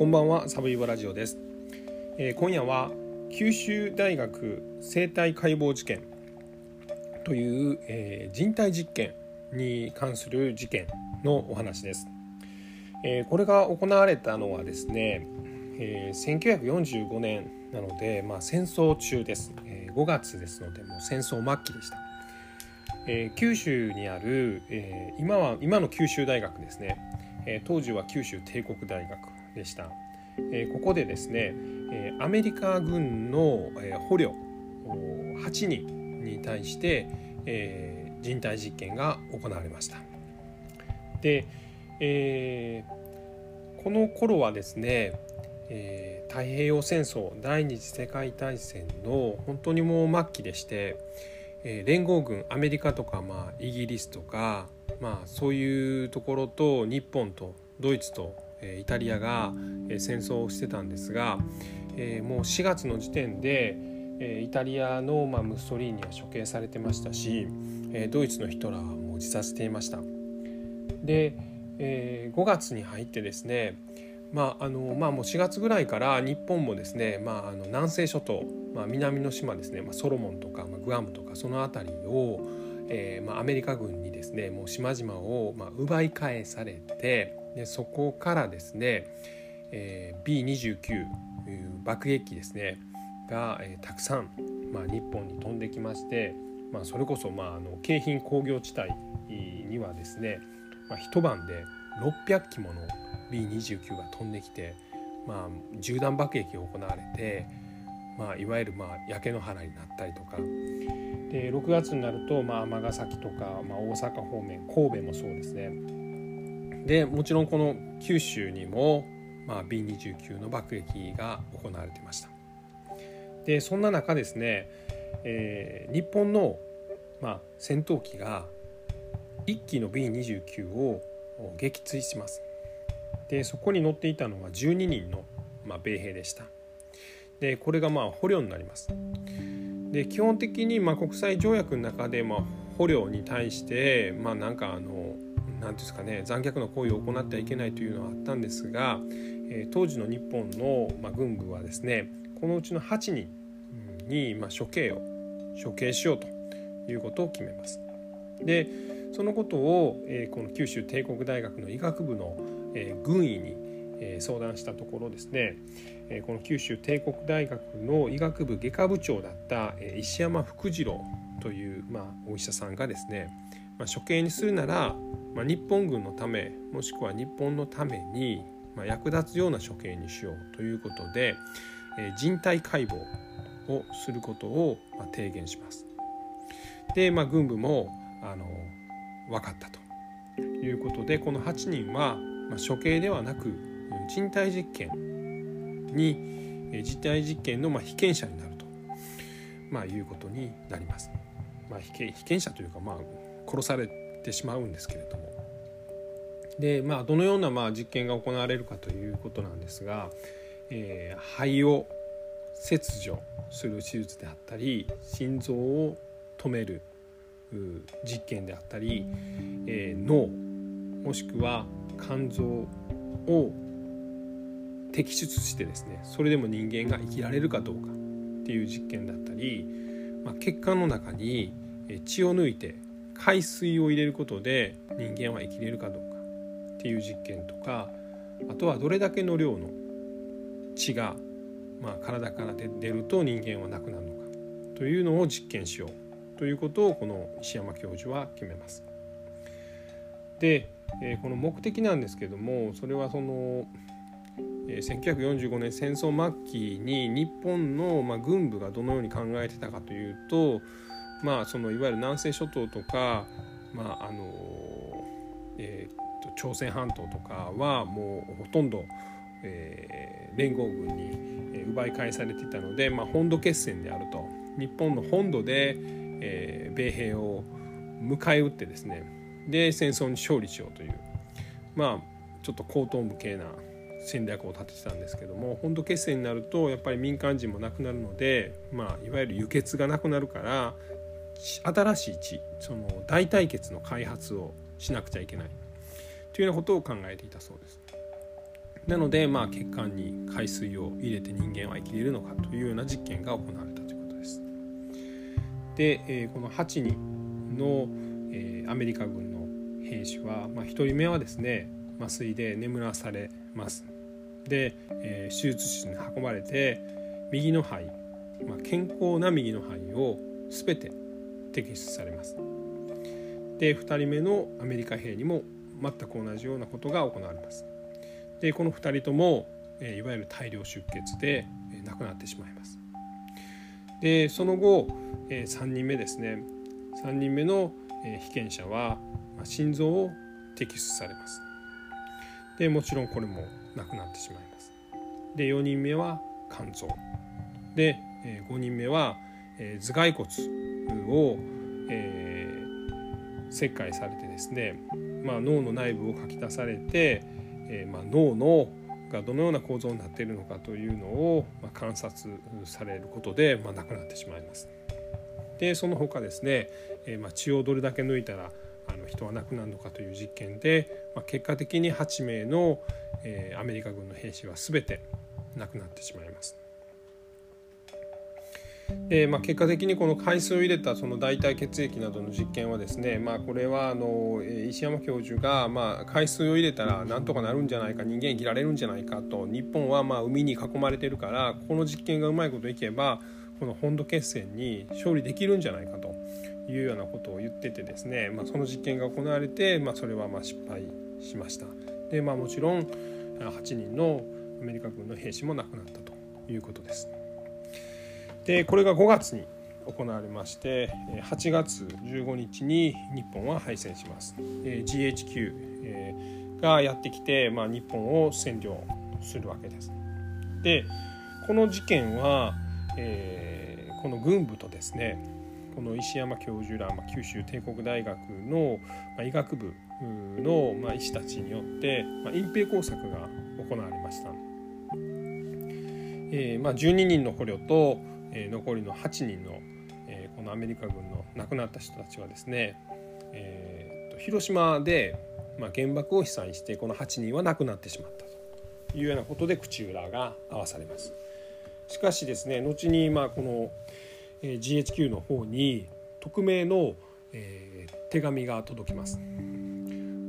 こんばんはサブイボラジオです、えー、今夜は九州大学生態解剖事件という、えー、人体実験に関する事件のお話です、えー、これが行われたのはですね、え1945年なので、まあ、戦争中です、え5月ですのでもう戦争末期でした。えー、九州にある、えー、今は今の九州大学ですね、当時は九州帝国大学。でした、えここでですね、えアメリカ軍の、え捕虜8人に対して、え人体実験が行われました。で、えこの頃はですね、え太平洋戦争第二次世界大戦の本当にもう末期でしてえー、連合軍アメリカとか、まあ、イギリスとか、まあ、そういうところと日本とドイツと、イタリアが、戦争をしてたんですが、もう4月の時点で、イタリアの、ムッソリーニは処刑されてましたし、ドイツのヒトラーも自殺していました。で、5月に入ってですねまああのまあ、もう4月ぐらいから日本もですね、まあ、あの南西諸島、まあ、南の島ですね、まあ、ソロモンとか、まあ、グアムとかその辺りを、えーまあ、アメリカ軍にですねもう島々を、まあ、奪い返されてでそこからですね、えー、B29 爆撃機ですねが、えー、たくさん、まあ、日本に飛んできまして、まあ、それこそ、まあ、あの京浜工業地帯にはですね、まあ、一晩で600機もの B29 が飛んできて、まあ、銃弾爆撃が行われて、まあ、いわゆるまあ焼け野原になったりとか。で6月になるとまあ崎とか、まあ、大阪方面神戸もそうですね。でもちろんこの九州にも、まあ、B29 の爆撃が行われていました。でそんな中ですね、えー、日本の、まあ、戦闘機が1機の B29 を撃墜します。でそこに乗っていたのは12人の、まあ、米兵でした。でこれがまあ捕虜になります。で基本的にまあ国際条約の中でまあ捕虜に対してまあなんかあの何ですかね残虐な行為を行ってはいけないというのはあったんですが、え、当時の日本の、まあ、軍部はですねこのうちの8人に、まあ、処刑を処刑しようということを決めます。でそのことを、え、この九州帝国大学の医学部のえ軍医に、え相談したところですね、えこの九州帝国大学の医学部外科部長だった、え石山福次郎という、まあ、お医者さんがですね、まあ、処刑にするなら、まあ、日本軍のためもしくは日本のために、まあ、役立つような処刑にしようということで、え人体解剖をすることを、ま提言します。で、まあ、軍部もあの分かったということでこの8人はまあ、処刑ではなく人体実験に実体実験のま被験者になると、ま、いうことになります。まあ、被験者というか、まあ、殺されてしまうんですけれども。で、まあ、どのようなまあ実験が行われるかということなんですが、えー、肺を切除する手術であったり心臓を止める実験であったり、えー、脳もしくは肝臓を摘出してですねそれでも人間が生きられるかどうかっていう実験だったり、まあ、血管の中に血を抜いて海水を入れることで人間は生きれるかどうかっていう実験とかあとはどれだけの量の血が、まあ、体から出ると人間はなくなるのかというのを実験しようということをこの石山教授は決めます。でえ、この目的なんですけどもそれはその、1945年戦争末期に日本の、軍部がどのように考えてたかというと、まあ、そのいわゆる南西諸島とか、まああのえー、と朝鮮半島とかはもうほとんど、えー、連合軍に奪い返されていたので、まあ、本土決戦であると。日本の本土で、えー、米兵を迎え撃ってですね。で戦争に勝利しようという。まあちょっと高等無形な戦略を立ててたんですけども本土決戦になるとやっぱり民間人もなくなるので、まあ、いわゆる輸血がなくなるから新しい地その大対決の開発をしなくちゃいけないというようなことを考えていたそうです。なので、まあ、血管に海水を入れて人間は生きれるのかというような実験が行われたということです。で、えー、この8人の、えー、アメリカ軍の兵士は、まあ、1人目はですね麻酔で眠らされます。で、えー、手術室に運ばれて右の肺、まあ、健康な右の肺を全て摘出されます。で2人目のアメリカ兵にも全く同じようなことが行われます。でこの2人とも、いわゆる大量出血で、亡くなってしまいます。でその後、3人目ですね3人目の、被験者は、心臓を摘出されます。でもちろんこれもなくなってしまいます。で4人目は肝臓で、5人目は、頭蓋骨を、えー、切開されてですね、まあ、脳の内部をかき出されて、えー、まあ、脳のがどのような構造になっているのかというのを、まあ、観察されることで、まあ、亡くなってしまいます。でその他ですね、えー、まあ、血をどれだけ抜いたらあの人は亡くなるのかという実験で、まあ、結果的に8名の、えー、アメリカ軍の兵士は全て亡くなってしまいます。でまあ、結果的にこの海水を入れたその代替血液などの実験はですね、まあ、これはあの石山教授が、まあ、海水を入れたらなんとかなるんじゃないか人間生きられるんじゃないかと日本はまあ海に囲まれてるからこの実験がうまいこといけばこの本土決戦に勝利できるんじゃないかというようなことを言っててですね、まあ、その実験が行われて、まあ、それはまあ失敗しました。でまあ、もちろん8人のアメリカ軍の兵士も亡くなったということです。でこれが5月に行われまして8月15日に日本は敗戦します。GHQ がやってきて、まあ、日本を占領するわけです。でこの事件は、えー、この軍部とですねこの石山教授ら、まあ、九州帝国大学の、まあ、医学部の、まあ、医師たちによって、まあ、隠蔽工作が行われました、えーまあ、12人の捕虜とえ、残りの8人の、え、このアメリカ軍の亡くなった人たちはですね、えーと、広島で、ま、原爆を被災してこの8人は亡くなってしまったというようなことで口裏が合わされます。しかしですね後にまあこの GHQ の方に匿名の、え、手紙が届きます。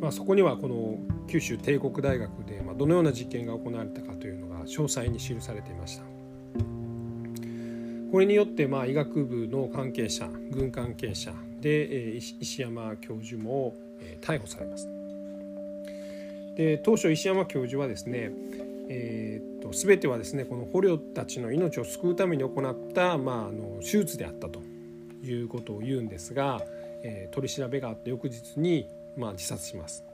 まあ、そこにはこの九州帝国大学で、どのような実験が行われたかというのが詳細に記されていました。これによってまあ医学部の関係者軍関係者で石山教授も逮捕されます。で当初石山教授はですねえー、と全てはですねこの捕虜たちの命を救うために行った、まあ、あの手術であったということを言うんですが、えー、取り調べがあって翌日に、まあ、自殺します。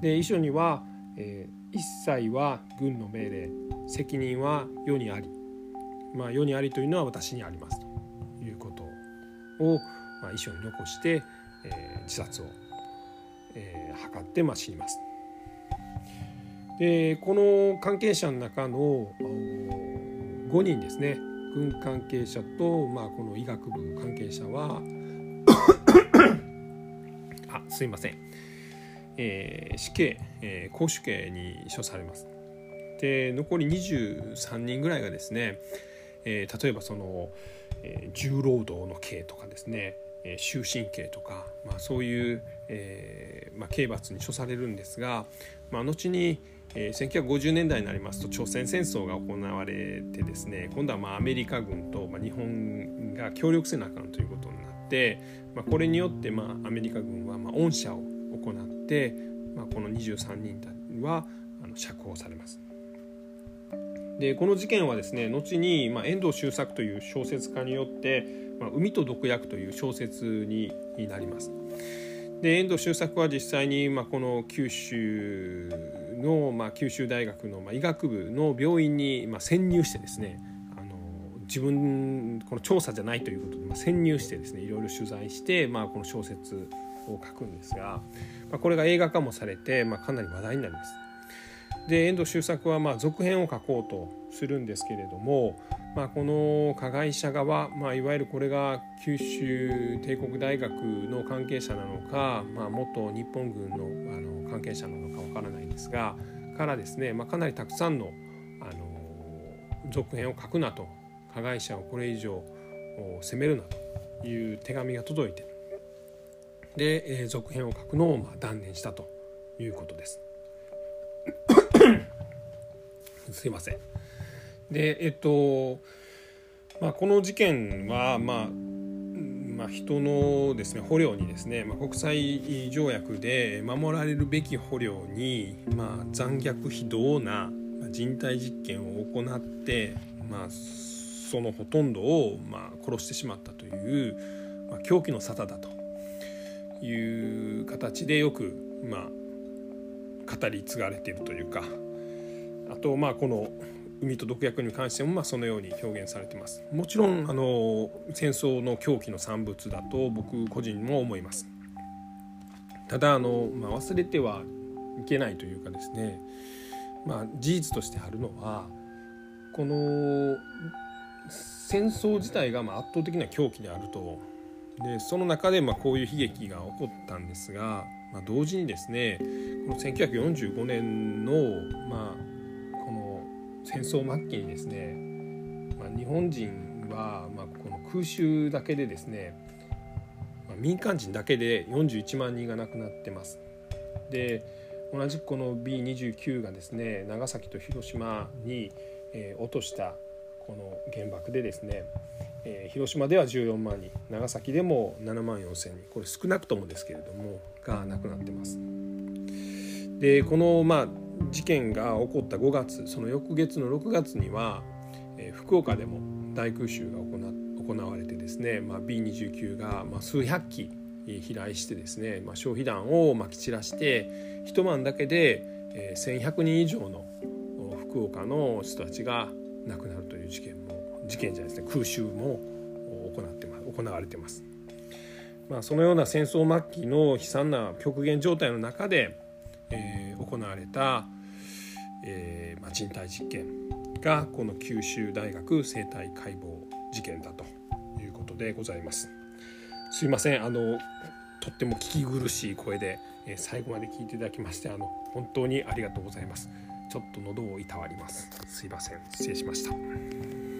で遺書には、えー、一切は軍の命令責任は世にありまあ、世にありというのは私にありますということを、まあ、遺書に残して、えー、自殺を、えー、図って、まあ、死にます。でこの関係者の中の5人ですね軍関係者と、まあ、この医学部関係者は あすいません、えー、死刑、えー、公主刑に処されます。で残り23人ぐらいがですねえー、例えばその、えー、重労働の刑とかですね、終身刑とか、まあ、そういう、えーまあ、刑罰に処されるんですが、まあ、後に、えー、1950年代になりますと朝鮮戦争が行われてですね今度はまあアメリカ軍と、まあ、日本が協力せなあかんということになって、まあ、これによって、まあ、アメリカ軍は、まあ、恩赦を行って、まあ、この23人はあの釈放されます。でこの事件はですね後に、まあ、遠藤周作という小説家によって「まあ、海と毒薬」という小説になります。で遠藤周作は実際に、まあ、この九州の、まあ、九州大学の、まあ、医学部の病院に、まあ、潜入してですねあの自分この調査じゃないということで、まあ、潜入してですねいろいろ取材して、まあ、この小説を書くんですが、まあ、これが映画化もされて、まあ、かなり話題になります。で遠藤周作はまあ続編を書こうとするんですけれども、まあ、この加害者側、まあ、いわゆるこれが九州帝国大学の関係者なのか、まあ、元日本軍のあの関係者なのかわからないんですがからですね、まあ、かなりたくさんの、あの続編を書くなと加害者をこれ以上責めるなという手紙が届いてで、えー、続編を書くのをまあ断念したということです。すいません。でえっとまあ、この事件は、まあまあ、人のですね捕虜にですね、まあ、国際条約で守られるべき捕虜に、まあ、残虐非道な人体実験を行って、まあ、そのほとんどを、まあ、殺してしまったという、まあ、狂気の沙汰だという形でよく、まあ、語り継がれているというかあとまあこの海と毒薬に関してもまあそのように表現されてます。もちろんあの戦争の狂気の産物だと僕個人も思います。ただあの、まあ、忘れてはいけないというかですね、まあ、事実としてあるのはこの戦争自体がまあ圧倒的な狂気であると。でその中でまあこういう悲劇が起こったんですが、まあ、同時にですねこの1945年のまあ戦争末期にですね、まあ、日本人は、まあ、この空襲だけでですね、まあ、民間人だけで41万人が亡くなってます。で同じくこの B29 がですね長崎と広島に、えー、落としたこの原爆でですね、えー、広島では14万人長崎でも7万4千人これ少なくともですけれどもが亡くなってます。でこのまあ事件が起こった5月その翌月の6月には、えー、福岡でも大空襲が行われてですね、まあ、B29 が、まあ、数百機飛来してですね、まあ、消費弾をまき散らして一晩だけで、えー、1100人以上の福岡の人たちが亡くなるという事件も事件じゃないですね空襲も行ってま行われてます。まあ、そのような戦争末期の悲惨な極限状態の中で、えー、行われた、えーまあ、人体実験がこの九州大学生体解剖事件だということでございます。すいませんあのとっても聞き苦しい声で、えー、最後まで聞いていただきましてあの本当にありがとうございます。ちょっと喉をいたわります。すいません失礼しました。